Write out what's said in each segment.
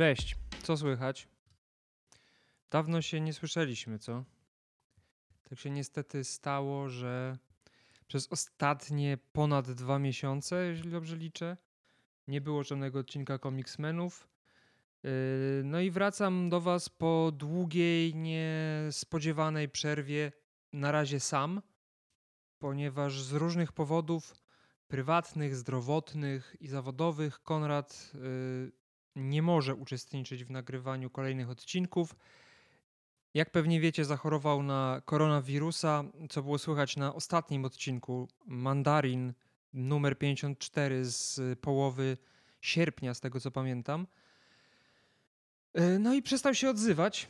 Cześć, co słychać? Dawno się nie słyszeliśmy, co? Tak się niestety stało, że przez ostatnie ponad dwa miesiące, jeśli dobrze liczę, nie było żadnego odcinka Comicsmenów. Yy, no i wracam do Was po długiej, niespodziewanej przerwie, na razie sam, ponieważ z różnych powodów prywatnych, zdrowotnych i zawodowych Konrad yy, nie może uczestniczyć w nagrywaniu kolejnych odcinków. Jak pewnie wiecie, zachorował na koronawirusa, co było słychać na ostatnim odcinku Mandarin numer 54 z połowy sierpnia, z tego co pamiętam. E, no i przestał się odzywać,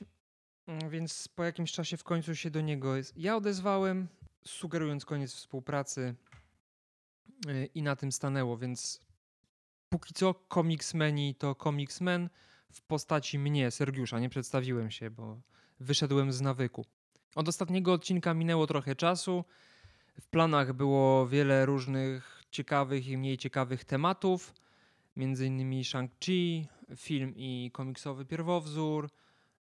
mm, więc po jakimś czasie w końcu się do niego ja odezwałem, sugerując koniec współpracy e, i na tym stanęło, więc póki co Comicsmeni to Comicsmen w postaci mnie, Sergiusza. Nie przedstawiłem się, bo wyszedłem z nawyku. Od ostatniego odcinka minęło trochę czasu. W planach było wiele różnych ciekawych i mniej ciekawych tematów, między innymi Shang-Chi, film i komiksowy pierwowzór,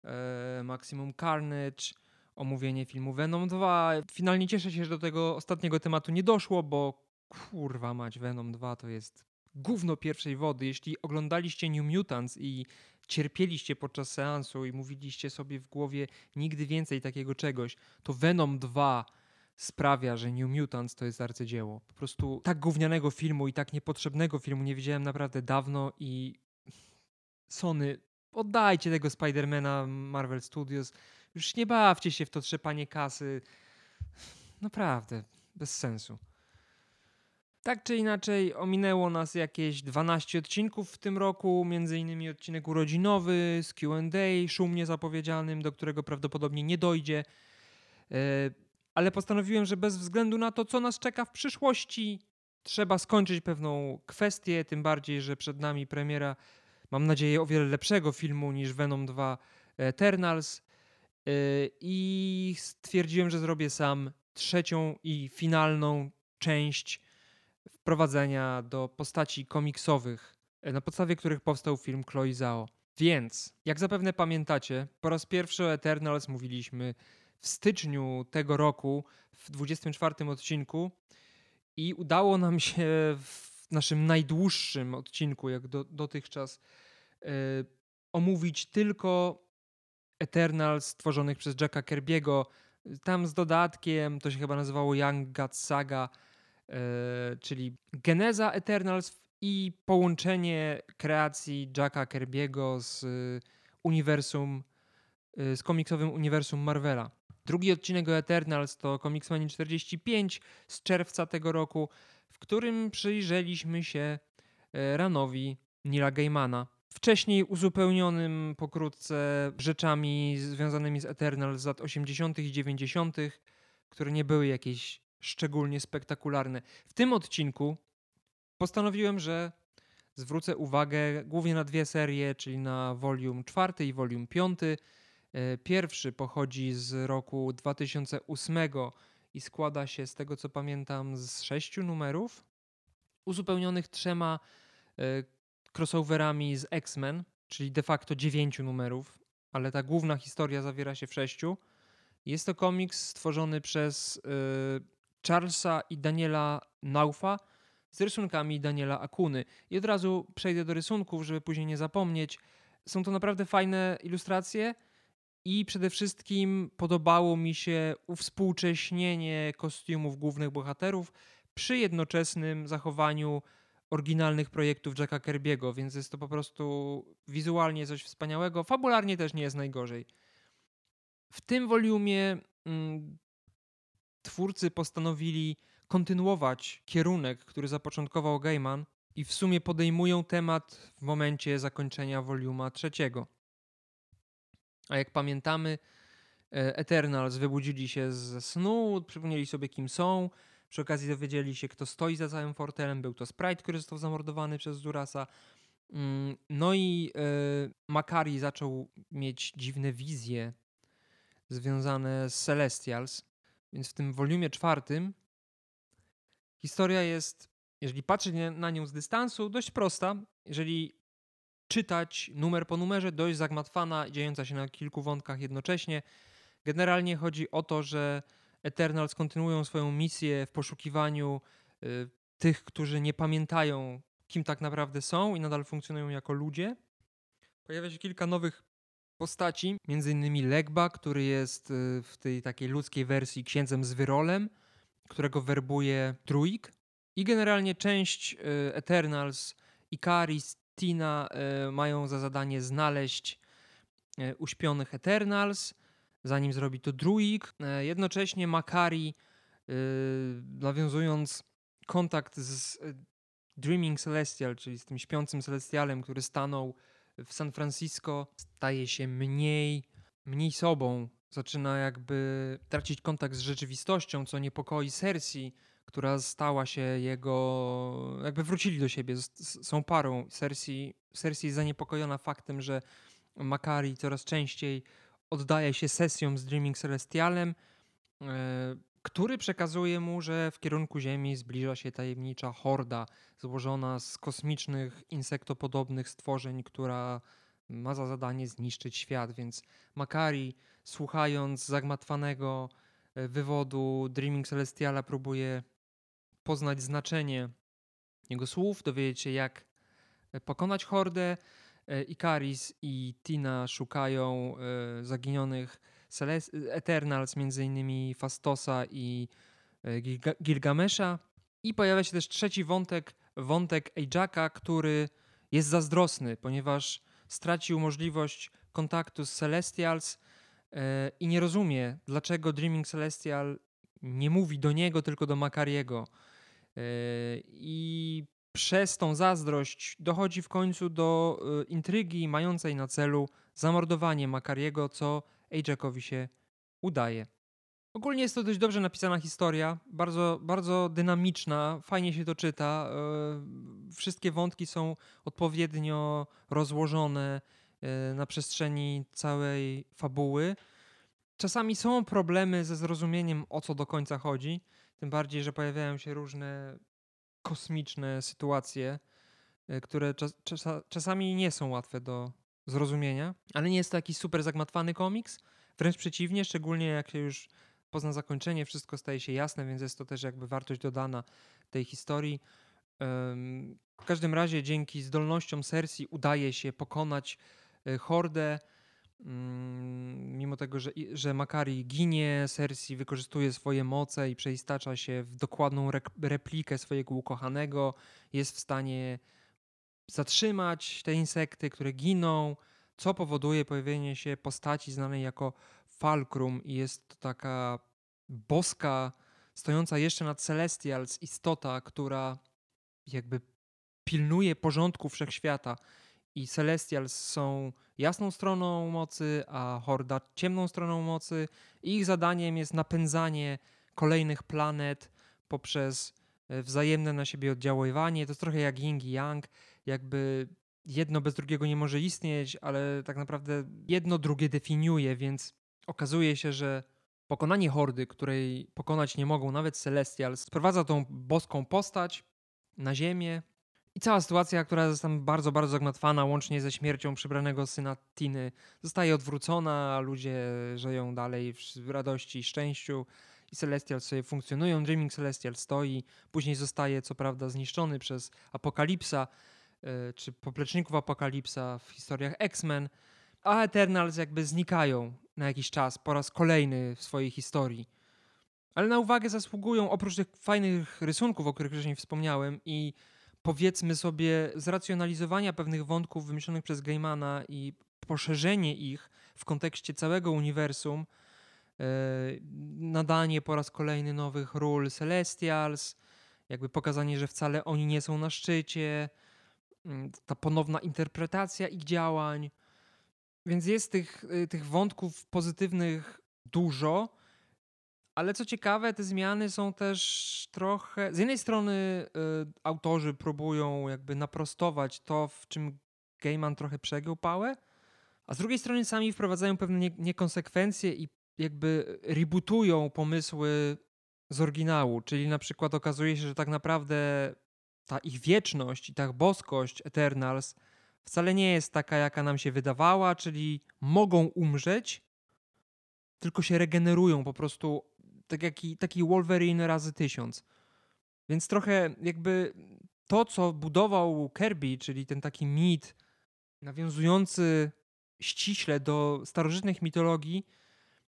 e, Maximum Carnage, omówienie filmu Venom 2. Finalnie cieszę się, że do tego ostatniego tematu nie doszło, bo kurwa mać, Venom 2 to jest gówno pierwszej wody. Jeśli oglądaliście New Mutants i cierpieliście podczas seansu i mówiliście sobie w głowie nigdy więcej takiego czegoś, to Venom 2 sprawia, że New Mutants to jest arcydzieło. Po prostu tak gównianego filmu i tak niepotrzebnego filmu nie widziałem naprawdę dawno i Sony, oddajcie tego Spidermana Marvel Studios. Już nie bawcie się w to trzepanie kasy. Naprawdę, bez sensu. Tak czy inaczej, ominęło nas jakieś 12 odcinków w tym roku, innymi odcinek urodzinowy z QA, szumnie zapowiedzianym, do którego prawdopodobnie nie dojdzie. E, ale postanowiłem, że bez względu na to, co nas czeka w przyszłości, trzeba skończyć pewną kwestię, tym bardziej, że przed nami premiera, mam nadzieję, o wiele lepszego filmu niż Venom 2 Eternals. E, I stwierdziłem, że zrobię sam trzecią i finalną część wprowadzenia do postaci komiksowych, e, na podstawie których powstał film Chloe Zhao. Więc, jak zapewne pamiętacie, po raz pierwszy o Eternals mówiliśmy w styczniu tego roku, w 24 odcinku i udało nam się w naszym najdłuższym odcinku, jak do, dotychczas, yy, omówić tylko Eternals stworzonych przez Jacka Kerbiego, tam z dodatkiem, to się chyba nazywało Young God Saga, czyli geneza Eternals i połączenie kreacji Jacka Kerbiego z uniwersum, e, z komiksowym uniwersum Marvela. Drugi odcinek o Eternals to Comicsmani 45 z czerwca tego roku, w którym przyjrzeliśmy się e, ranowi Nila Gaimana. Wcześniej uzupełnionym pokrótce rzeczami związanymi z Eternals z lat 80. i 90., które nie były jakieś szczególnie spektakularne. W tym odcinku postanowiłem, że zwrócę uwagę głównie na dwie serie, czyli na volume 4 i volume 5. E, pierwszy pochodzi z roku 2008 i składa się z tego co pamiętam z sześciu numerów, uzupełnionych trzema e, crossoverami z X-Men, czyli de facto dziewięciu numerów, ale ta główna historia zawiera się w sześciu. Jest to komiks stworzony przez e, Charlesa i Daniela Naufa z rysunkami Daniela Akuny. I od razu przejdę do rysunków, żeby później nie zapomnieć. Są to naprawdę fajne ilustracje i przede wszystkim podobało mi się uwspółcześnienie kostiumów głównych bohaterów przy jednoczesnym zachowaniu oryginalnych projektów Jacka Kerbiego, więc jest to po prostu wizualnie coś wspaniałego. Fabularnie też nie jest najgorzej. W tym woliumie mm, twórcy postanowili kontynuować kierunek, który zapoczątkował Gaiman i w sumie podejmują temat w momencie zakończenia woliuma trzeciego. A jak pamiętamy, e, Eternals wybudzili się ze snu, przypomnieli sobie kim są, przy okazji dowiedzieli się kto stoi za całym fortelem, był to Sprite, który został zamordowany przez Durasa. Mm, no i e, Makari zaczął mieć dziwne wizje związane z Celestials więc w tym volumie czwartym historia jest, jeżeli patrzeć na nią z dystansu, dość prosta. Jeżeli czytać numer po numerze, dość zagmatwana, dziejąca się na kilku wątkach jednocześnie. Generalnie chodzi o to, że Eternals kontynuują swoją misję w poszukiwaniu y, tych, którzy nie pamiętają, kim tak naprawdę są i nadal funkcjonują jako ludzie. Pojawia się kilka nowych postaci, między innymi Legba, który jest y, w tej takiej ludzkiej wersji księdzem z wyrolem, którego werbuje Druid. I generalnie część y, Eternals, Ikaris, Tina y, mają za zadanie znaleźć uśpionych Eternals, zanim zrobi to Druid. Jednocześnie Makari, nawiązując kontakt z Dreaming Celestial, czyli z tym śpiącym Celestialem, który stanął w San Francisco staje się mniej, mniej sobą, zaczyna jakby tracić kontakt z rzeczywistością, co niepokoi Cersei, która stała się jego, jakby wrócili do siebie, są parą. Cersei, Cersei jest zaniepokojona faktem, że Makari coraz częściej oddaje się sesjom z Dreaming Celestialem, e, który przekazuje mu, że w kierunku Ziemi zbliża się tajemnicza horda złożona z kosmicznych, insektopodobnych stworzeń, która ma za zadanie zniszczyć świat. Więc Makari, słuchając zagmatwanego e, wywodu Dreaming Celestiala, próbuje poznać znaczenie jego słów, dowiedzieć się, jak e, pokonać hordę. E, Ikaris i Tina szukają zaginionych Eternals, między innymi Fastosa i e, Gilgamesha. I pojawia się też trzeci wątek, wątek Ajaka, który jest zazdrosny, ponieważ stracił możliwość kontaktu z Celestials e, i nie rozumie, dlaczego Dreaming Celestial nie mówi do niego, tylko do Makariego. E, I przez tą zazdrość dochodzi w końcu do intrygi mającej na celu zamordowanie Makariego, co Ajaxowi się udaje. Ogólnie jest to dość dobrze napisana historia, bardzo, bardzo dynamiczna, fajnie się to czyta. E, wszystkie wątki są odpowiednio rozłożone e, na przestrzeni całej fabuły. Czasami są problemy ze zrozumieniem, o co do końca chodzi, tym bardziej, że pojawiają się różne kosmiczne sytuacje, e, które czas, czas, czasami nie są łatwe do, zrozumienia, ale nie jest to jakiś super zagmatwany komiks. Wręcz przeciwnie, szczególnie jak się już pozna zakończenie, wszystko staje się jasne, więc jest to też jakby wartość dodana tej historii. W każdym razie dzięki zdolnościom Cersei udaje się pokonać e, hordę. Mm, mimo tego, że, że Makari ginie, Cersei wykorzystuje swoje moce i przeistacza się w dokładną replikę swojego ukochanego. Jest w stanie zatrzymać te insekty, które giną, co powoduje pojawienie się postaci znanej jako Falkrum i jest to taka boska, stojąca jeszcze nad Celestials istota, która jakby pilnuje porządku wszechświata. I Celestials są jasną stroną mocy, a Horda ciemną stroną mocy. I ich zadaniem jest napędzanie kolejnych planet poprzez e, wzajemne na siebie oddziaływanie. To jest trochę jak Ying i Yang jakby jedno bez drugiego nie może istnieć, ale tak naprawdę jedno drugie definiuje, więc okazuje się, że pokonanie hordy, której pokonać nie mogą nawet Celestials, sprowadza tą boską postać na ziemię i cała sytuacja, która jest tam bardzo, bardzo zagmatwana, łącznie ze śmiercią przybranego syna Tiny, zostaje odwrócona, a ludzie żyją dalej w radości i szczęściu i Celestial sobie funkcjonują. Dreaming Celestial stoi, później zostaje co prawda zniszczony przez Apokalipsa, czy popleczników Apokalipsa w historiach X-Men, a Eternals jakby znikają na jakiś czas po raz kolejny w swojej historii. Ale na uwagę zasługują oprócz tych fajnych rysunków, o których wcześniej wspomniałem i powiedzmy sobie zracjonalizowania pewnych wątków wymyślonych przez Gaimana i poszerzenie ich w kontekście całego uniwersum, yy, nadanie po raz kolejny nowych ról Celestials, jakby pokazanie, że wcale oni nie są na szczycie, ta ponowna interpretacja ich działań. Więc jest tych, y, tych wątków pozytywnych dużo, ale co ciekawe, te zmiany są też trochę. Z jednej strony y, autorzy próbują jakby naprostować to, w czym Gaiman trochę przegiął pałę, a z drugiej strony sami wprowadzają pewne nie, niekonsekwencje i jakby rebootują pomysły z oryginału. Czyli na przykład okazuje się, że tak naprawdę ta ich wieczność i ta boskość Eternals wcale nie jest taka, jaka nam się wydawała, czyli mogą umrzeć, tylko się regenerują po prostu tak jak i, taki Wolverine razy tysiąc. Więc trochę jakby to, co budował Kirby, czyli ten taki mit nawiązujący ściśle do starożytnych mitologii,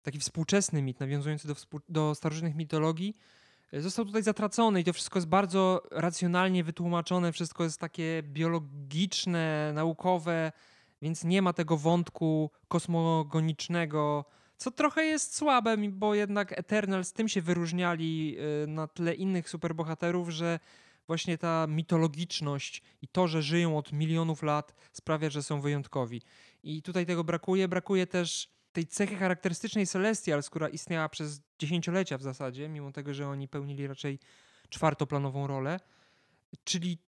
taki współczesny mit nawiązujący do, do starożytnych mitologii, został tutaj zatracony i to wszystko jest bardzo racjonalnie wytłumaczone, wszystko jest takie biologiczne, naukowe, więc nie ma tego wątku kosmogonicznego, co trochę jest słabe, bo jednak Eternal z tym się wyróżniali e, na tle innych superbohaterów, że właśnie ta mitologiczność i to, że żyją od milionów lat sprawia, że są wyjątkowi. I tutaj tego brakuje. Brakuje też tej cechy charakterystycznej Celestials, która istniała przez dziesięciolecia w zasadzie, mimo tego, że oni pełnili raczej czwartoplanową rolę, czyli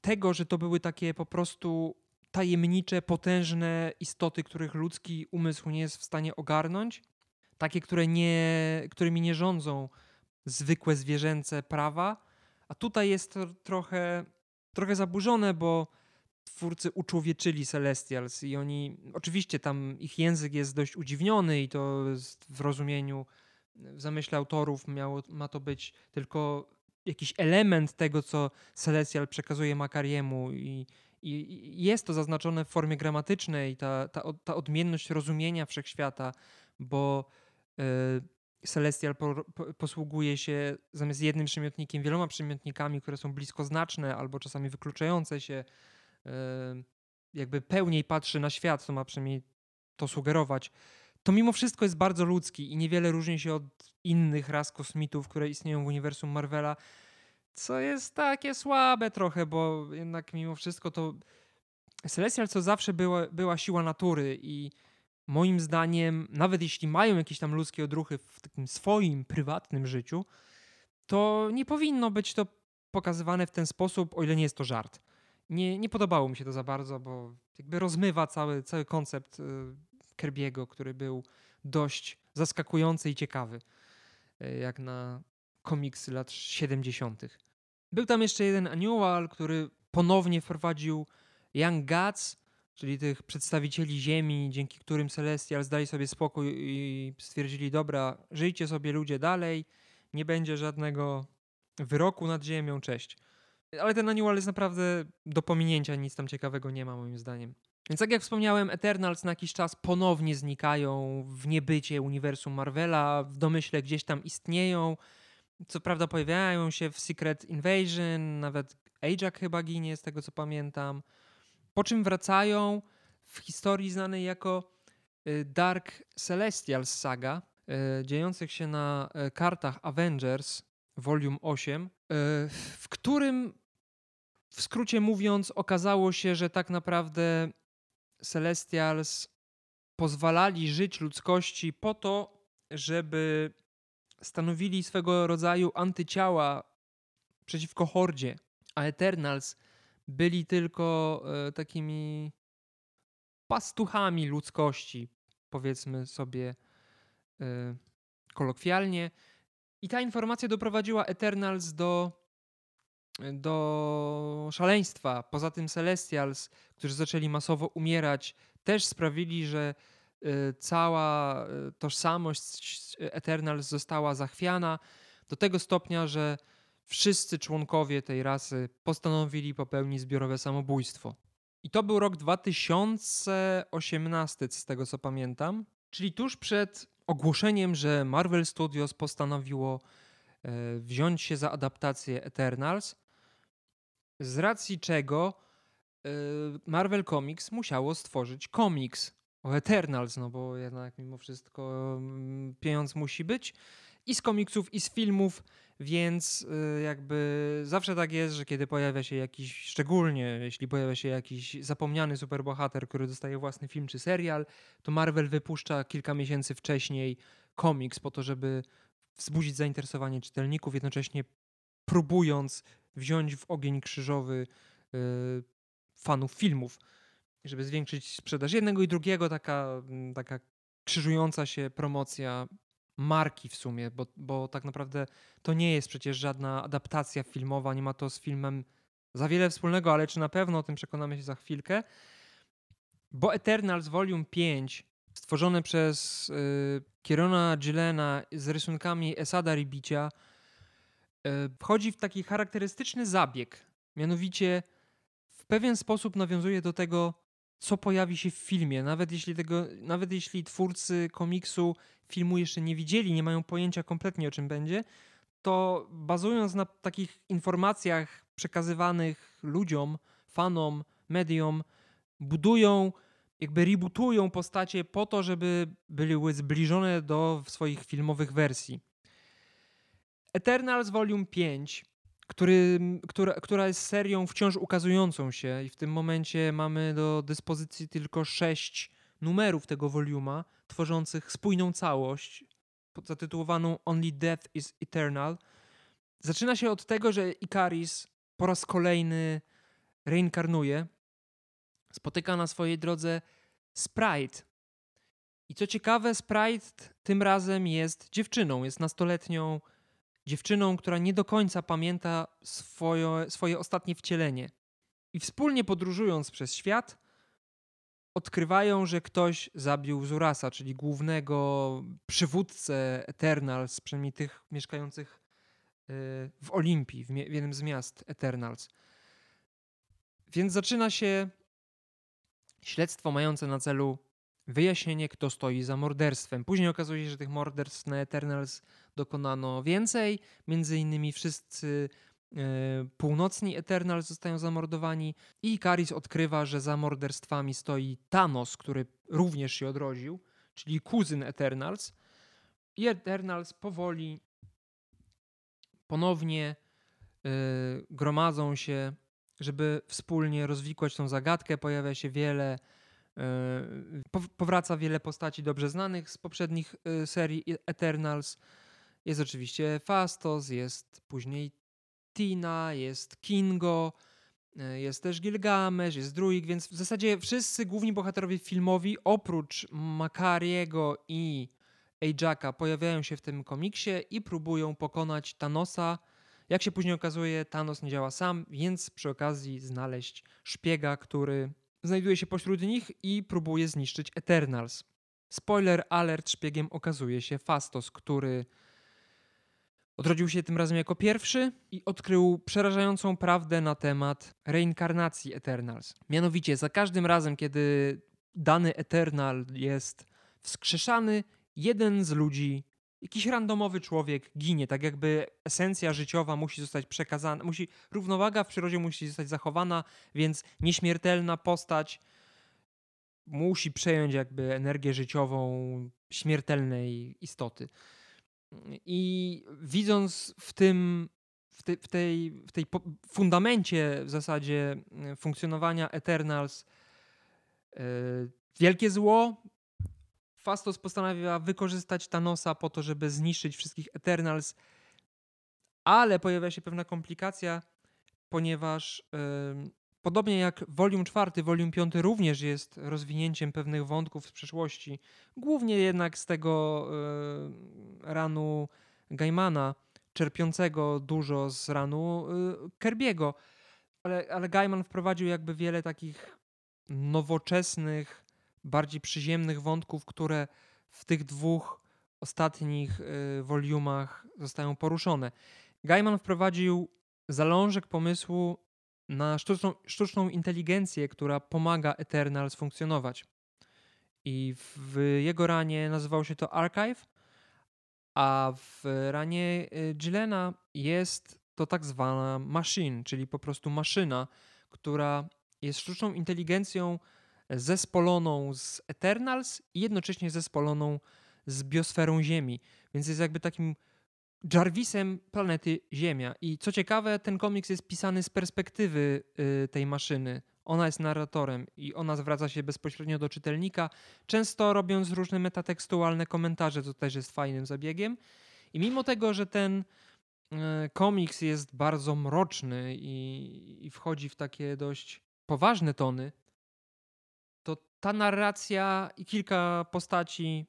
tego, że to były takie po prostu tajemnicze, potężne istoty, których ludzki umysł nie jest w stanie ogarnąć, takie, które nie, którymi nie rządzą zwykłe zwierzęce prawa, a tutaj jest to trochę, trochę zaburzone, bo twórcy uczłowieczyli Celestials i oni, oczywiście tam ich język jest dość udziwniony i to w rozumieniu, w zamyśle autorów miało, ma to być tylko jakiś element tego, co Celestial przekazuje Makariemu i, i, jest to zaznaczone w formie gramatycznej, ta, ta, ta odmienność rozumienia wszechświata, bo y, Celestial po, po, posługuje się zamiast jednym przymiotnikiem wieloma przymiotnikami, które są bliskoznaczne albo czasami wykluczające się. Jakby pełniej patrzy na świat, to ma przynajmniej to sugerować. To mimo wszystko jest bardzo ludzki i niewiele różni się od innych ras kosmitów, które istnieją w uniwersum Marvela co jest takie słabe trochę, bo jednak mimo wszystko to Celestial co zawsze była, była siła natury i moim zdaniem, nawet jeśli mają jakieś tam ludzkie odruchy w takim swoim prywatnym życiu, to nie powinno być to pokazywane w ten sposób, o ile nie jest to żart. Nie, nie podobało mi się to za bardzo, bo jakby rozmywa cały, cały koncept y, Kerbiego, który był dość zaskakujący i ciekawy, y, jak na komiksy lat 70. Był tam jeszcze jeden annual, który ponownie wprowadził Young Gods, czyli tych przedstawicieli Ziemi, dzięki którym Celestial zdali sobie spokój i stwierdzili: Dobra, żyjcie sobie ludzie dalej, nie będzie żadnego wyroku nad Ziemią, cześć. Ale ten annual jest naprawdę do pominięcia, nic tam ciekawego nie ma, moim zdaniem. Więc tak jak wspomniałem, Eternals na jakiś czas ponownie znikają w niebycie uniwersum Marvela, w domyśle gdzieś tam istnieją, co prawda pojawiają się w Secret Invasion, nawet Ajax chyba ginie, z tego co pamiętam. Po czym wracają w historii znanej jako y, Dark Celestials Saga, y, dziejących się na y, kartach Avengers Volume 8, w którym w skrócie mówiąc okazało się, że tak naprawdę Celestials pozwalali żyć ludzkości po to, żeby stanowili swego rodzaju antyciała przeciwko Hordzie, a Eternals byli tylko e, takimi pastuchami ludzkości, powiedzmy sobie e, kolokwialnie. I ta informacja doprowadziła Eternals do, do szaleństwa. Poza tym Celestials, którzy zaczęli masowo umierać, też sprawili, że Y, cała y, tożsamość Eternals została zachwiana do tego stopnia, że wszyscy członkowie tej rasy postanowili popełnić zbiorowe samobójstwo. I to był rok 2018, z tego co pamiętam, czyli tuż przed ogłoszeniem, że Marvel Studios postanowiło e, wziąć się za adaptację Eternals, z racji czego e, Marvel Comics musiało stworzyć komiks. O Eternals, no bo jednak mimo wszystko mm, pieniądz musi być. I z komiksów, i z filmów, więc y, jakby zawsze tak jest, że kiedy pojawia się jakiś, szczególnie jeśli pojawia się jakiś zapomniany superbohater, który dostaje własny film czy serial, to Marvel wypuszcza kilka miesięcy wcześniej komiks po to, żeby wzbudzić zainteresowanie czytelników, jednocześnie próbując wziąć w ogień krzyżowy y, fanów filmów żeby zwiększyć sprzedaż jednego i drugiego, taka, mm, taka krzyżująca się promocja marki w sumie, bo, bo tak naprawdę to nie jest przecież żadna adaptacja filmowa, nie ma to z filmem za wiele wspólnego, ale czy na pewno o tym przekonamy się za chwilkę. Bo Eternals Volume 5, stworzone przez y, Kierona Gillena z rysunkami Esada Ribicia, wchodzi w taki charakterystyczny zabieg. Mianowicie w pewien sposób nawiązuje do tego, co pojawi się w filmie. Nawet jeśli, tego, nawet jeśli twórcy komiksu filmu jeszcze nie widzieli, nie mają pojęcia kompletnie o czym będzie, to bazując na takich informacjach przekazywanych ludziom, fanom, mediom, budują, jakby rebootują postacie po to, żeby były zbliżone do swoich filmowych wersji. Eternals Volume 5, który, która, która jest serią wciąż ukazującą się i w tym momencie mamy do dyspozycji tylko sześć numerów tego voluma, tworzących spójną całość zatytułowaną Only Death is Eternal. Zaczyna się od tego, że Ikaris po raz kolejny reinkarnuje. Spotyka na swojej drodze Sprite. I co ciekawe, Sprite tym razem jest dziewczyną, jest nastoletnią dziewczyną, która nie do końca pamięta swoje, swoje ostatnie wcielenie. I wspólnie podróżując przez świat, odkrywają, że ktoś zabił Zurasa, czyli głównego przywódcę Eternals, przynajmniej tych mieszkających y, w Olimpii, w jednym z miast Eternals. Więc zaczyna się śledztwo mające na celu wyjaśnienie, kto stoi za morderstwem. Później okazuje się, że tych morderstw na Eternals dokonano więcej. Między innymi wszyscy e, północni Eternals zostają zamordowani i Karis odkrywa, że za morderstwami stoi Thanos, który również się odrodził, czyli kuzyn Eternals. I Eternals powoli ponownie e, gromadzą się, żeby wspólnie rozwikłać tą zagadkę. Pojawia się wiele powraca wiele postaci dobrze znanych z poprzednich serii Eternals. Jest oczywiście Fastos, jest później Tina, jest Kingo, e, jest też Gilgamesh, jest Druid, więc w zasadzie wszyscy główni bohaterowie filmowi, oprócz Makariego i Ajaka, pojawiają się w tym komiksie i próbują pokonać Thanosa. Jak się później okazuje, Thanos nie działa sam, więc przy okazji znaleźć szpiega, który znajduje się pośród nich i próbuje zniszczyć Eternals. Spoiler alert, szpiegiem okazuje się Fastos, który Odrodził się tym razem jako pierwszy i odkrył przerażającą prawdę na temat reinkarnacji Eternals. Mianowicie, za każdym razem, kiedy dany Eternal jest wskrzeszany, jeden z ludzi, jakiś randomowy człowiek ginie, tak jakby esencja życiowa musi zostać przekazana, musi, równowaga w przyrodzie musi zostać zachowana, więc nieśmiertelna postać musi przejąć jakby energię życiową śmiertelnej istoty. I widząc w tym, w, te, w tej, w tej fundamencie w zasadzie e, funkcjonowania Eternals e, wielkie zło, Fastos postanawia wykorzystać Thanosa po to, żeby zniszczyć wszystkich Eternals, ale pojawia się pewna komplikacja, ponieważ Podobnie jak Volume 4, Volume 5 również jest rozwinięciem pewnych wątków z przeszłości, głównie jednak z tego y, ranu Gaimana, czerpiącego dużo z ranu y, Kerbiego. Ale, ale Gaiman wprowadził jakby wiele takich nowoczesnych, bardziej przyziemnych wątków, które w tych dwóch ostatnich y, volumach zostają poruszone. Gaiman wprowadził zalążek pomysłu na sztuczną, sztuczną inteligencję, która pomaga Eternals funkcjonować. I w jego ranie nazywało się to Archive, a w ranie y, Gillena jest to tak zwana machine, czyli po prostu maszyna, która jest sztuczną inteligencją zespoloną z Eternals i jednocześnie zespoloną z biosferą Ziemi. Więc jest jakby takim Jarvisem planety Ziemia. I co ciekawe, ten komiks jest pisany z perspektywy y, tej maszyny. Ona jest narratorem i ona zwraca się bezpośrednio do czytelnika, często robiąc różne metatekstualne komentarze, co też jest fajnym zabiegiem. I mimo tego, że ten y, komiks jest bardzo mroczny i, i wchodzi w takie dość poważne tony, to ta narracja i kilka postaci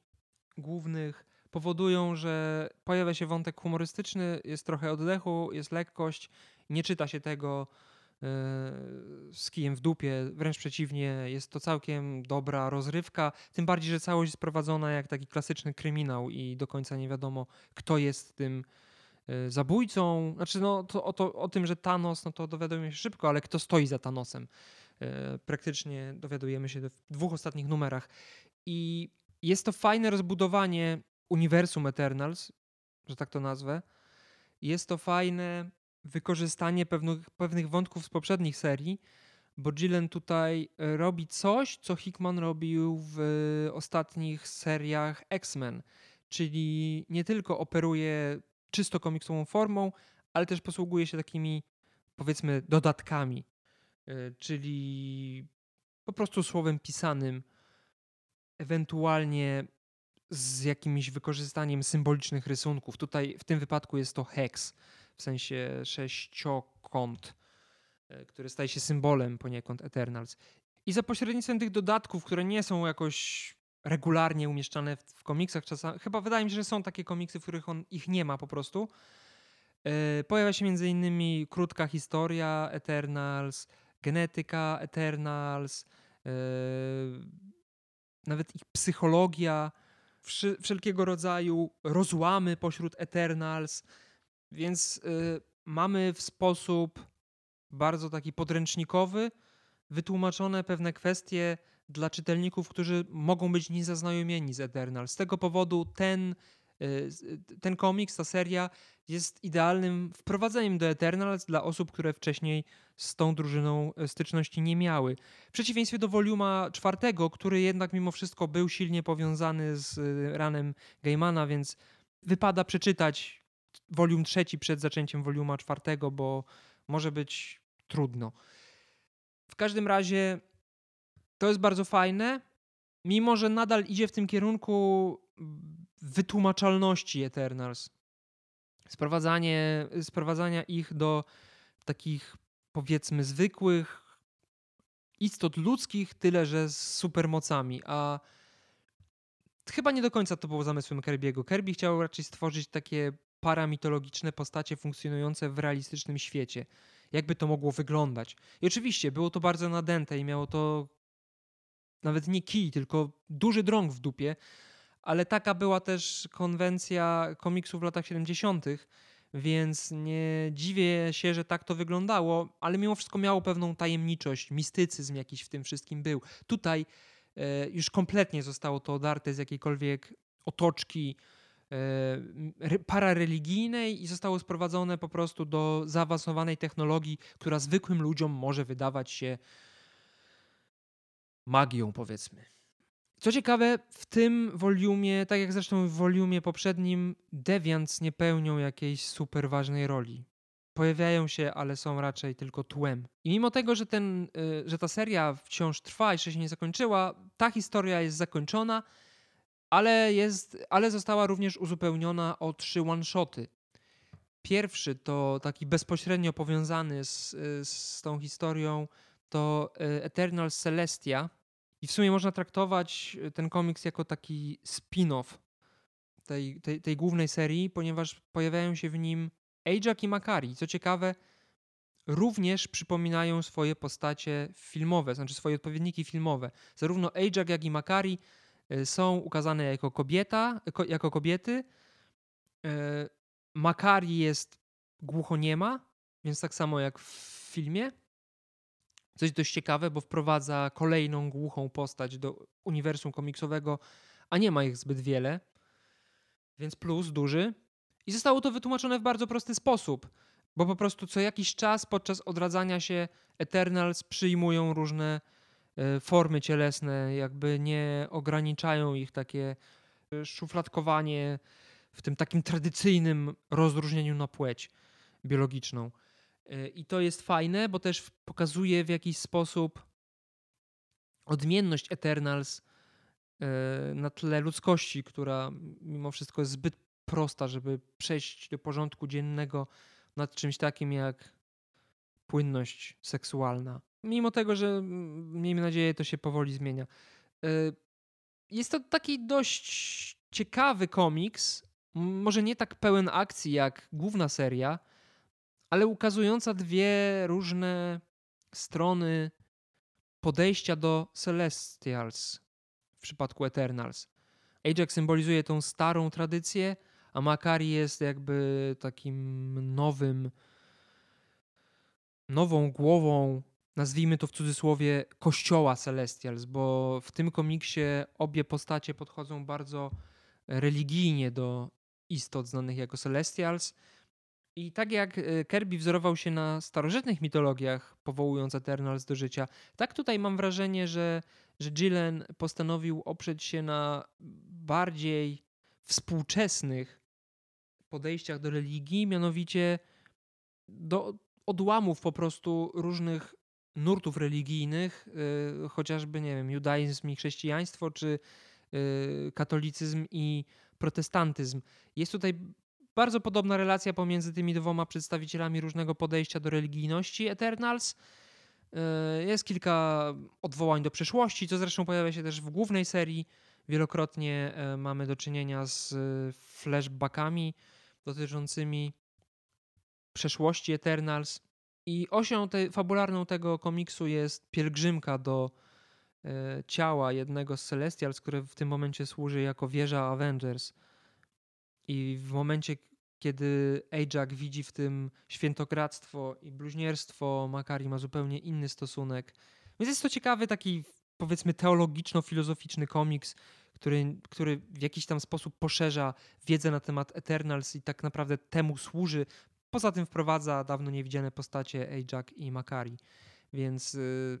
głównych powodują, że pojawia się wątek humorystyczny, jest trochę oddechu, jest lekkość, nie czyta się tego z kijem w dupie. Wręcz przeciwnie, jest to całkiem dobra rozrywka. Tym bardziej, że całość jest prowadzona jak taki klasyczny kryminał i do końca nie wiadomo, kto jest tym e, zabójcą. Znaczy, no, to, o, to, o tym, że Thanos, no to dowiadujemy się szybko, ale kto stoi za Thanosem. E, praktycznie dowiadujemy się w dwóch ostatnich numerach. I jest to fajne rozbudowanie uniwersum Eternals, że tak to nazwę. Jest to fajne wykorzystanie pewnych, pewnych wątków z poprzednich serii, bo Gillen tutaj robi coś, co Hickman robił w ostatnich seriach X-Men, czyli nie tylko operuje czysto komiksową formą, ale też posługuje się takimi, powiedzmy, dodatkami, czyli po prostu słowem pisanym, ewentualnie z jakimś wykorzystaniem symbolicznych rysunków. Tutaj w tym wypadku jest to hex w sensie sześciokąt, e, który staje się symbolem poniekąd Eternals. I za pośrednictwem tych dodatków, które nie są jakoś regularnie umieszczane w, komiksach, czasami, chyba wydaje mi się, że są takie komiksy, w których on ich nie ma po prostu. Yy, pojawia się między innymi krótka historia Eternals, genetyka Eternals, yy, nawet ich psychologia, wszelkiego rodzaju rozłamy pośród Eternals. Więc y, mamy w sposób bardzo taki podręcznikowy wytłumaczone pewne kwestie dla czytelników, którzy mogą być niezaznajomieni z Eternal. Z tego powodu ten, ten komiks, ta seria jest idealnym wprowadzeniem do Eternals dla osób, które wcześniej z tą drużyną y, styczności nie miały. W przeciwieństwie do Voluma czwartego, który jednak mimo wszystko był silnie powiązany z y, ranem Gaimana, więc wypada przeczytać wolium trzeci przed zaczęciem woliuma czwartego, bo może być trudno. W każdym razie to jest bardzo fajne, mimo że nadal idzie w tym kierunku wytłumaczalności Eternals. Sprowadzanie, sprowadzania ich do takich powiedzmy zwykłych istot ludzkich, tyle że z supermocami, a chyba nie do końca to było zamysłem Kirby'ego. Kirby chciał raczej stworzyć takie paramitologiczne postacie funkcjonujące w realistycznym świecie. Jakby to mogło wyglądać. I oczywiście było to bardzo nadęte i miało to nawet nie kij, tylko duży drąg w dupie, ale taka była też konwencja komiksów w latach 70., więc nie dziwię się, że tak to wyglądało, ale mimo wszystko miało pewną tajemniczość, mistycyzm jakiś w tym wszystkim był. Tutaj e, już kompletnie zostało to odarte z jakiejkolwiek otoczki E, parareligijnej i zostało sprowadzone po prostu do zaawansowanej technologii, która zwykłym ludziom może wydawać się magią, powiedzmy. Co ciekawe, w tym woliumie, tak jak zresztą w woliumie poprzednim, Deviants nie pełnią jakiejś super ważnej roli. Pojawiają się, ale są raczej tylko tłem. I mimo tego, że, ten, e, że ta seria wciąż trwa i jeszcze się nie zakończyła, ta historia jest zakończona ale, jest, ale została również uzupełniona o trzy one-shoty. Pierwszy to taki bezpośrednio powiązany z, z tą historią, to e, Eternal Celestia. I w sumie można traktować ten komiks jako taki spin-off tej, tej, tej głównej serii, ponieważ pojawiają się w nim Ajax i Makari. Co ciekawe, również przypominają swoje postacie filmowe, znaczy swoje odpowiedniki filmowe. Zarówno Ajax, jak i Makari Y, są ukazane jako kobieta, jako kobiety. Y, Makari jest głuchoniema, więc tak samo jak w filmie. Coś dość ciekawe, bo wprowadza kolejną głuchą postać do uniwersum komiksowego, a nie ma ich zbyt wiele, więc plus duży. I zostało to wytłumaczone w bardzo prosty sposób, bo po prostu co jakiś czas podczas odradzania się Eternals przyjmują różne E, formy cielesne, jakby nie ograniczają ich takie e, szufladkowanie w tym takim tradycyjnym rozróżnieniu na płeć biologiczną. E, I to jest fajne, bo też pokazuje w jakiś sposób odmienność Eternals na tle ludzkości, która mimo wszystko jest zbyt prosta, żeby przejść do porządku dziennego nad czymś takim jak płynność seksualna mimo tego, że miejmy nadzieję, to się powoli zmienia. E, jest to taki dość ciekawy komiks, może nie tak pełen akcji jak główna seria, ale ukazująca dwie różne strony podejścia do Celestials w przypadku Eternals. Ajax symbolizuje tą starą tradycję, a Makari jest jakby takim nowym, nową głową, nazwijmy to w cudzysłowie, kościoła Celestials, bo w tym komiksie obie postacie podchodzą bardzo religijnie do istot znanych jako Celestials. I tak jak e, Kirby wzorował się na starożytnych mitologiach, powołując Eternals do życia, tak tutaj mam wrażenie, że, że Gillen postanowił oprzeć się na bardziej współczesnych podejściach do religii, mianowicie do odłamów po prostu różnych nurtów religijnych, yy, chociażby, nie wiem, judaizm i chrześcijaństwo, czy yy, katolicyzm i protestantyzm. Jest tutaj bardzo podobna relacja pomiędzy tymi dwoma przedstawicielami różnego podejścia do religijności Eternals. Yy, jest kilka odwołań do przeszłości, co zresztą pojawia się też w głównej serii. Wielokrotnie yy, mamy do czynienia z yy, flashbackami dotyczącymi przeszłości Eternals. I osią te, fabularną tego komiksu jest pielgrzymka do ciała jednego z Celestials, które w tym momencie służy jako wieża Avengers. I w momencie, kiedy Ajax widzi w tym świętokradztwo i bluźnierstwo, Makari ma zupełnie inny stosunek. Więc jest to ciekawy taki powiedzmy teologiczno-filozoficzny komiks, który, który w jakiś tam sposób poszerza wiedzę na temat Eternals i tak naprawdę temu służy. Poza tym wprowadza dawno niewidziane postacie Ajax i Makari. Więc yy,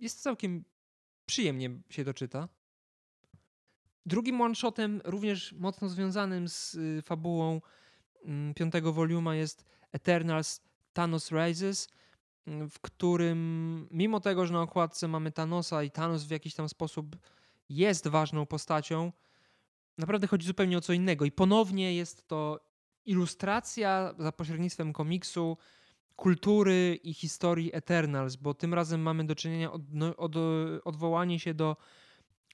jest całkiem przyjemnie się to czyta. Drugim one-shotem, również mocno związanym z y, fabułą mm, piątego woliuma jest Eternals Thanos Rises, mm, w którym mimo tego, że na okładce mamy Thanosa i Thanos w jakiś tam sposób jest ważną postacią, naprawdę chodzi zupełnie o co innego. I ponownie jest to ilustracja za pośrednictwem komiksu kultury i historii Eternals, bo tym razem mamy do czynienia od, no, od, odwołanie się do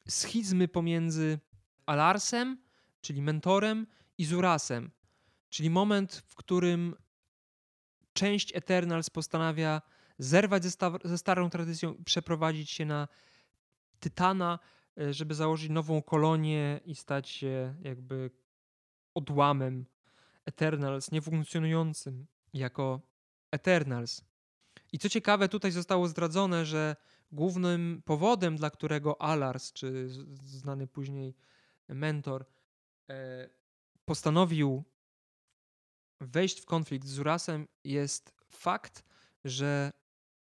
schizmy pomiędzy Alarsem, czyli mentorem, i Zurasem, czyli moment, w którym część Eternals postanawia zerwać ze, sta ze starą tradycją i przeprowadzić się na Tytana, e, żeby założyć nową kolonię i stać się jakby odłamem Eternals, niefunkcjonującym jako Eternals. I co ciekawe, tutaj zostało zdradzone, że głównym powodem, dla którego Alars, czy znany później mentor, e, postanowił wejść w konflikt z Urasem, jest fakt, że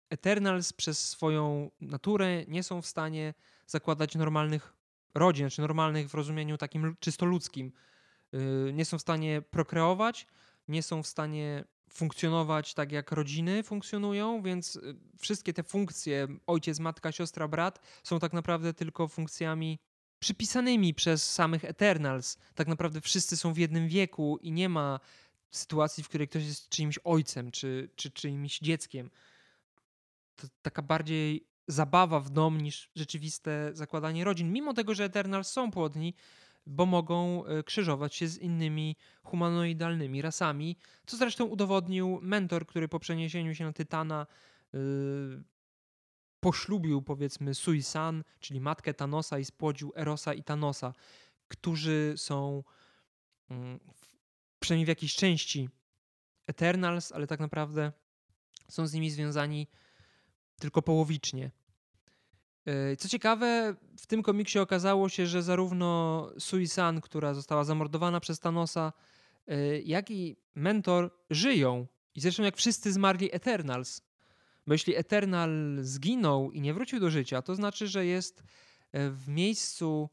Eternals przez swoją naturę nie są w stanie zakładać normalnych rodzin, czy normalnych w rozumieniu takim czysto ludzkim. E, nie są w stanie prokreować, nie są w stanie funkcjonować tak jak rodziny funkcjonują, więc y, wszystkie te funkcje ojciec, matka, siostra, brat są tak naprawdę tylko funkcjami przypisanymi przez samych Eternals. Tak naprawdę wszyscy są w jednym wieku i nie ma sytuacji, w której ktoś jest czyimś ojcem czy, czy czyimś dzieckiem. To taka bardziej zabawa w dom niż rzeczywiste zakładanie rodzin. Mimo tego, że Eternals są płodni, bo mogą e, krzyżować się z innymi humanoidalnymi rasami, co zresztą udowodnił mentor, który po przeniesieniu się na Tytana yy, poślubił powiedzmy Suisan, czyli matkę Thanosa i spłodził Erosa i Thanosa, którzy są yy, przynajmniej w jakiejś części Eternals, ale tak naprawdę są z nimi związani tylko połowicznie. E, co ciekawe, w tym komiksie okazało się, że zarówno Suisan, która została zamordowana przez Thanosa, e, jak i Mentor żyją. I zresztą jak wszyscy zmarli Eternals. Bo jeśli Eternal zginął i nie wrócił do życia, to znaczy, że jest e, w miejscu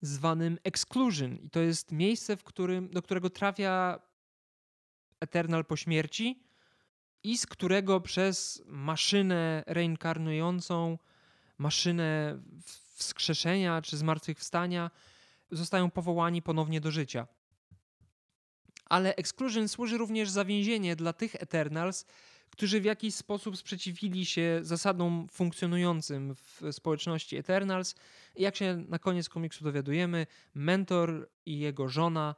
zwanym Exclusion. I to jest miejsce, w którym, do którego trafia Eternal po śmierci i z którego przez maszynę reinkarnującą maszynę wskrzeszenia czy zmartwychwstania, zostają powołani ponownie do życia. Ale Exclusion służy również za więzienie dla tych Eternals, którzy w jakiś sposób sprzeciwili się zasadom funkcjonującym w społeczności Eternals. Jak się na koniec komiksu dowiadujemy, mentor i jego żona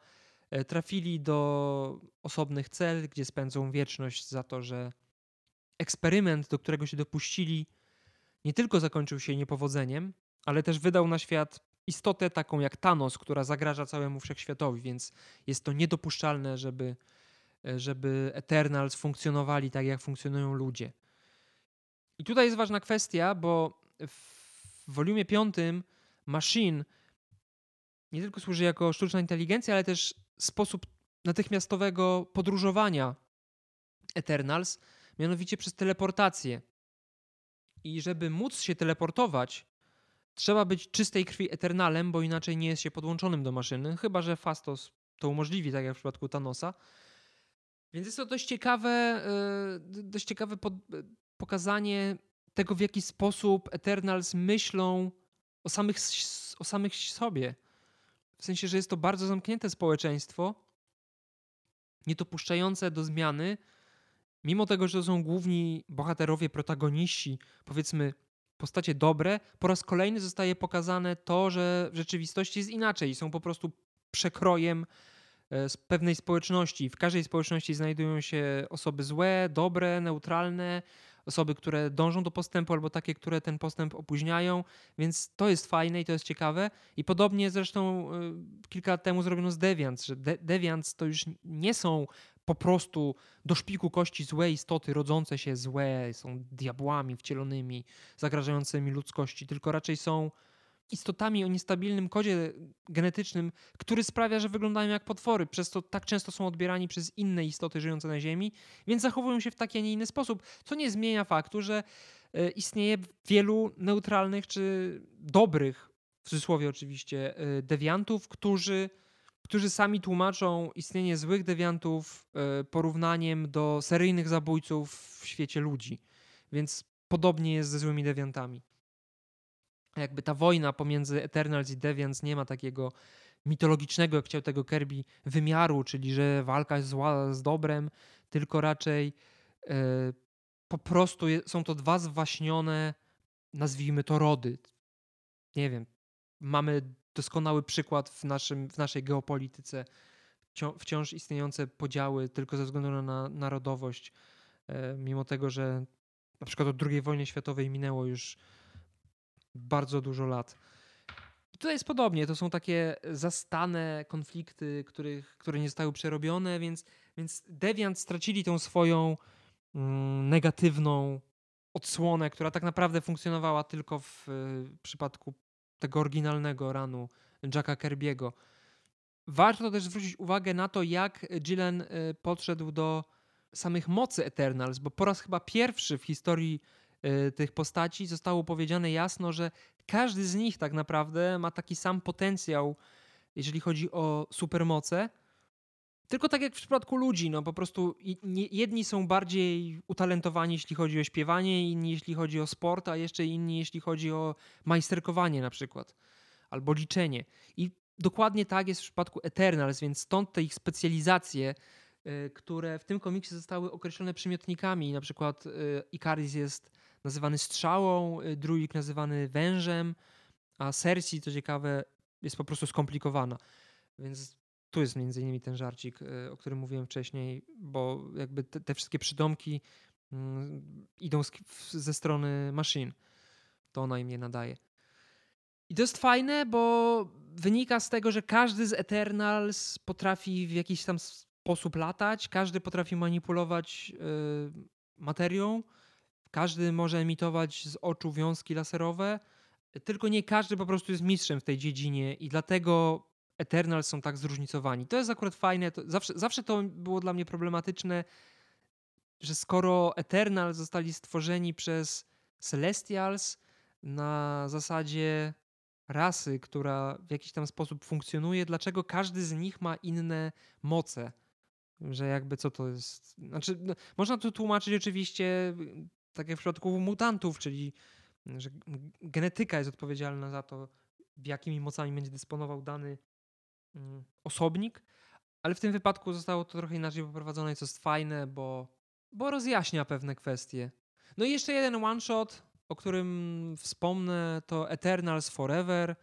e, trafili do osobnych cel, gdzie spędzą wieczność za to, że eksperyment, do którego się dopuścili, nie tylko zakończył się niepowodzeniem, ale też wydał na świat istotę taką jak Thanos, która zagraża całemu wszechświatowi, więc jest to niedopuszczalne, żeby, żeby Eternals funkcjonowali tak, jak funkcjonują ludzie. I tutaj jest ważna kwestia, bo w volumie piątym Machine nie tylko służy jako sztuczna inteligencja, ale też sposób natychmiastowego podróżowania Eternals, mianowicie przez teleportację. I żeby móc się teleportować, trzeba być czystej krwi Eternalem, bo inaczej nie jest się podłączonym do maszyny, chyba że Fastos to umożliwi, tak jak w przypadku Thanosa. Więc jest to dość ciekawe, e, dość ciekawe pokazanie tego, w jaki sposób Eternals myślą o samych, o samych sobie. W sensie, że jest to bardzo zamknięte społeczeństwo, niedopuszczające do zmiany, mimo tego, że są główni bohaterowie, protagoniści, powiedzmy postacie dobre, po raz kolejny zostaje pokazane to, że w rzeczywistości jest inaczej. Są po prostu przekrojem e, z pewnej społeczności. W każdej społeczności znajdują się osoby złe, dobre, neutralne, osoby, które dążą do postępu, albo takie, które ten postęp opóźniają, więc to jest fajne i to jest ciekawe. I podobnie zresztą y, kilka lat temu zrobiono z Deviants, że De Deviants to już nie są po prostu do szpiku kości złe istoty, rodzące się złe, są diabłami wcielonymi, zagrażającymi ludzkości, tylko raczej są istotami o niestabilnym kodzie genetycznym, który sprawia, że wyglądają jak potwory, przez to tak często są odbierani przez inne istoty żyjące na Ziemi, więc zachowują się w taki, a nie inny sposób, co nie zmienia faktu, że e, istnieje wielu neutralnych czy dobrych, w cudzysłowie oczywiście, e, dewiantów, którzy, którzy sami tłumaczą istnienie złych dewiantów e, porównaniem do seryjnych zabójców w świecie ludzi. Więc podobnie jest ze złymi dewiantami jakby ta wojna pomiędzy Eternals i Deviants nie ma takiego mitologicznego, jak chciał tego Kirby, wymiaru, czyli że walka jest zła z dobrem, tylko raczej e, po prostu je, są to dwa zwaśnione, nazwijmy to rody. Nie wiem, mamy doskonały przykład w, naszym, w naszej geopolityce, wciąż istniejące podziały tylko ze względu na narodowość, e, mimo tego, że na przykład od II wojny światowej minęło już bardzo dużo lat. Tutaj jest podobnie, to są takie zastane konflikty, których, które nie zostały przerobione, więc, więc Deviant stracili tą swoją mm, negatywną odsłonę, która tak naprawdę funkcjonowała tylko w y, przypadku tego oryginalnego ranu Jacka Kerbiego. Warto też zwrócić uwagę na to, jak Gillen y, podszedł do samych mocy Eternals, bo po raz chyba pierwszy w historii Y, tych postaci zostało powiedziane jasno, że każdy z nich tak naprawdę ma taki sam potencjał, jeżeli chodzi o supermoce. Tylko tak jak w przypadku ludzi, no po prostu jedni są bardziej utalentowani, jeśli chodzi o śpiewanie, inni jeśli chodzi o sport, a jeszcze inni jeśli chodzi o majsterkowanie na przykład, albo liczenie. I dokładnie tak jest w przypadku Eternals, więc stąd te ich specjalizacje, y, które w tym komiksie zostały określone przymiotnikami. Na przykład y, Ikaris jest nazywany strzałą, y, druik nazywany wężem, a Cersei, to ciekawe, jest po prostu skomplikowana. Więc tu jest między innymi ten żarcik, y, o którym mówiłem wcześniej, bo jakby te, te wszystkie przydomki mm, idą z, ze strony maszyn. To ona im je nadaje. I to jest fajne, bo wynika z tego, że każdy z Eternals potrafi w jakiś tam sposób latać, każdy potrafi manipulować y, materią, każdy może emitować z oczu wiązki laserowe, tylko nie każdy po prostu jest mistrzem w tej dziedzinie i dlatego Eternals są tak zróżnicowani. To jest akurat fajne. To zawsze, zawsze to było dla mnie problematyczne, że skoro Eternals zostali stworzeni przez Celestials na zasadzie rasy, która w jakiś tam sposób funkcjonuje, dlaczego każdy z nich ma inne moce? Że jakby co to jest. Znaczy, no, można to tłumaczyć oczywiście tak jak w przypadku mutantów, czyli że genetyka jest odpowiedzialna za to, jakimi mocami będzie dysponował dany osobnik, ale w tym wypadku zostało to trochę inaczej poprowadzone, co jest fajne, bo, bo rozjaśnia pewne kwestie. No i jeszcze jeden one shot, o którym wspomnę, to Eternals Forever.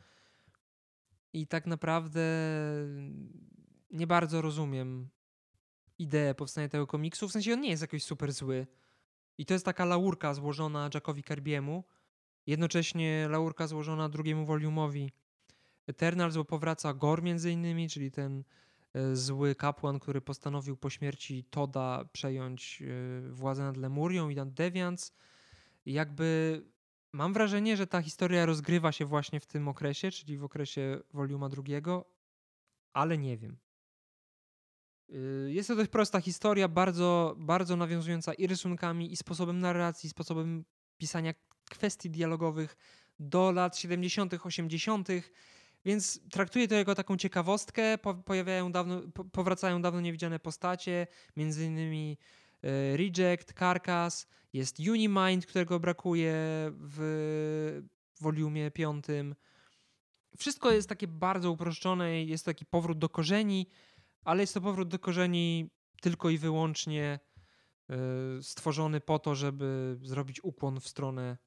I tak naprawdę nie bardzo rozumiem ideę powstania tego komiksu. W sensie on nie jest jakoś super zły I to jest taka laurka złożona Jackowi Kirby'emu, jednocześnie laurka złożona drugiemu volumowi Eternals, bo powraca Gor między innymi, czyli ten e, zły kapłan, który postanowił po śmierci Toda przejąć e, władzę nad Lemurią i nad Deviants. Jakby mam wrażenie, że ta historia rozgrywa się właśnie w tym okresie, czyli w okresie voluma drugiego, ale nie wiem. Y, jest to dość prosta historia, bardzo, bardzo nawiązująca i rysunkami, i sposobem narracji, i sposobem pisania kwestii dialogowych do lat 70., 80., więc traktuję to jako taką ciekawostkę. pojawiają dawno, powracają dawno niewidziane postacie, między innymi y, Reject, Carcass, jest Unimind, którego brakuje w volumie piątym. Wszystko jest takie bardzo uproszczone, jest taki powrót do korzeni, ale jest to powrót do korzeni tylko i wyłącznie y, stworzony po to, żeby zrobić ukłon w stronę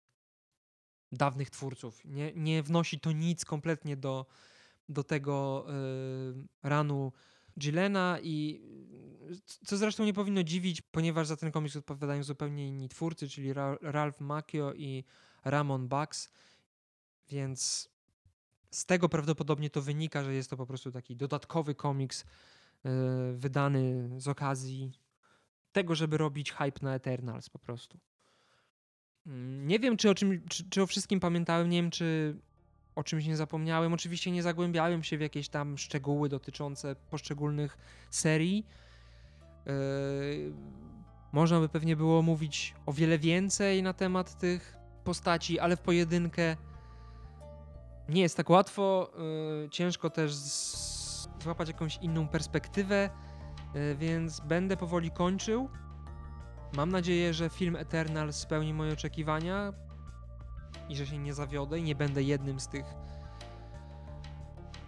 dawnych twórców. Nie, nie wnosi to nic kompletnie do, do tego y, ranu Gillena i co zresztą nie powinno dziwić, ponieważ za ten komiks odpowiadają zupełnie inni twórcy, czyli Ralph Macchio i Ramon Bucks, więc z tego prawdopodobnie to wynika, że jest to po prostu taki dodatkowy komiks yy, wydany z okazji tego, żeby robić hype na Eternals po prostu. Mm, nie wiem, czy o, czym, czy, czy o wszystkim pamiętałem, nie wiem, czy o czymś nie zapomniałem. Oczywiście nie zagłębiałem się w jakieś tam szczegóły dotyczące poszczególnych serii. Yy, można by pewnie było mówić o wiele więcej na temat tych postaci, ale w pojedynkę nie jest tak łatwo. Yy, ciężko też złapać jakąś inną perspektywę, yy, więc będę powoli kończył. Mam nadzieję, że film Eternal spełni moje oczekiwania i że się nie zawiodę i nie będę jednym z tych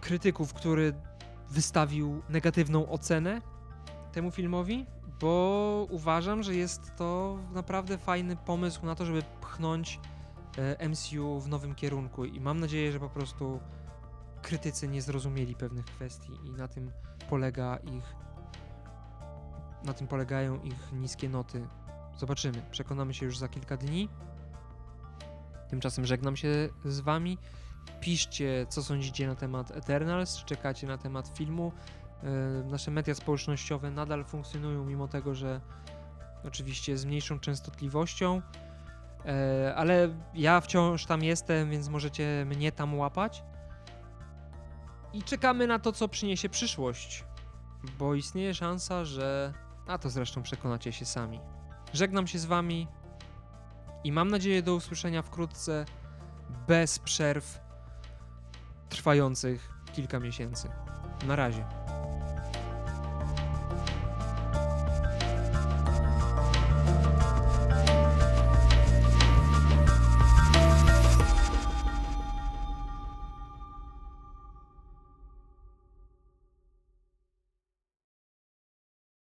krytyków, który wystawił negatywną ocenę temu filmowi, bo uważam, że jest to naprawdę fajny pomysł na to, żeby pchnąć e, MCU w nowym kierunku i mam nadzieję, że po prostu krytycy nie zrozumieli pewnych kwestii i na tym polega ich na tym polegają ich niskie noty. Zobaczymy. Przekonamy się już za kilka dni. Tymczasem żegnam się z wami. Piszcie, co sądzicie na temat Eternals, czekacie na temat filmu. E, nasze media społecznościowe nadal funkcjonują, mimo tego, że oczywiście z mniejszą częstotliwością, e, ale ja wciąż tam jestem, więc możecie mnie tam łapać. I czekamy na to, co przyniesie przyszłość, bo istnieje szansa, że. A to zresztą przekonacie się sami. Żegnam się z Wami i mam nadzieję do usłyszenia wkrótce, bez przerw trwających kilka miesięcy. Na razie.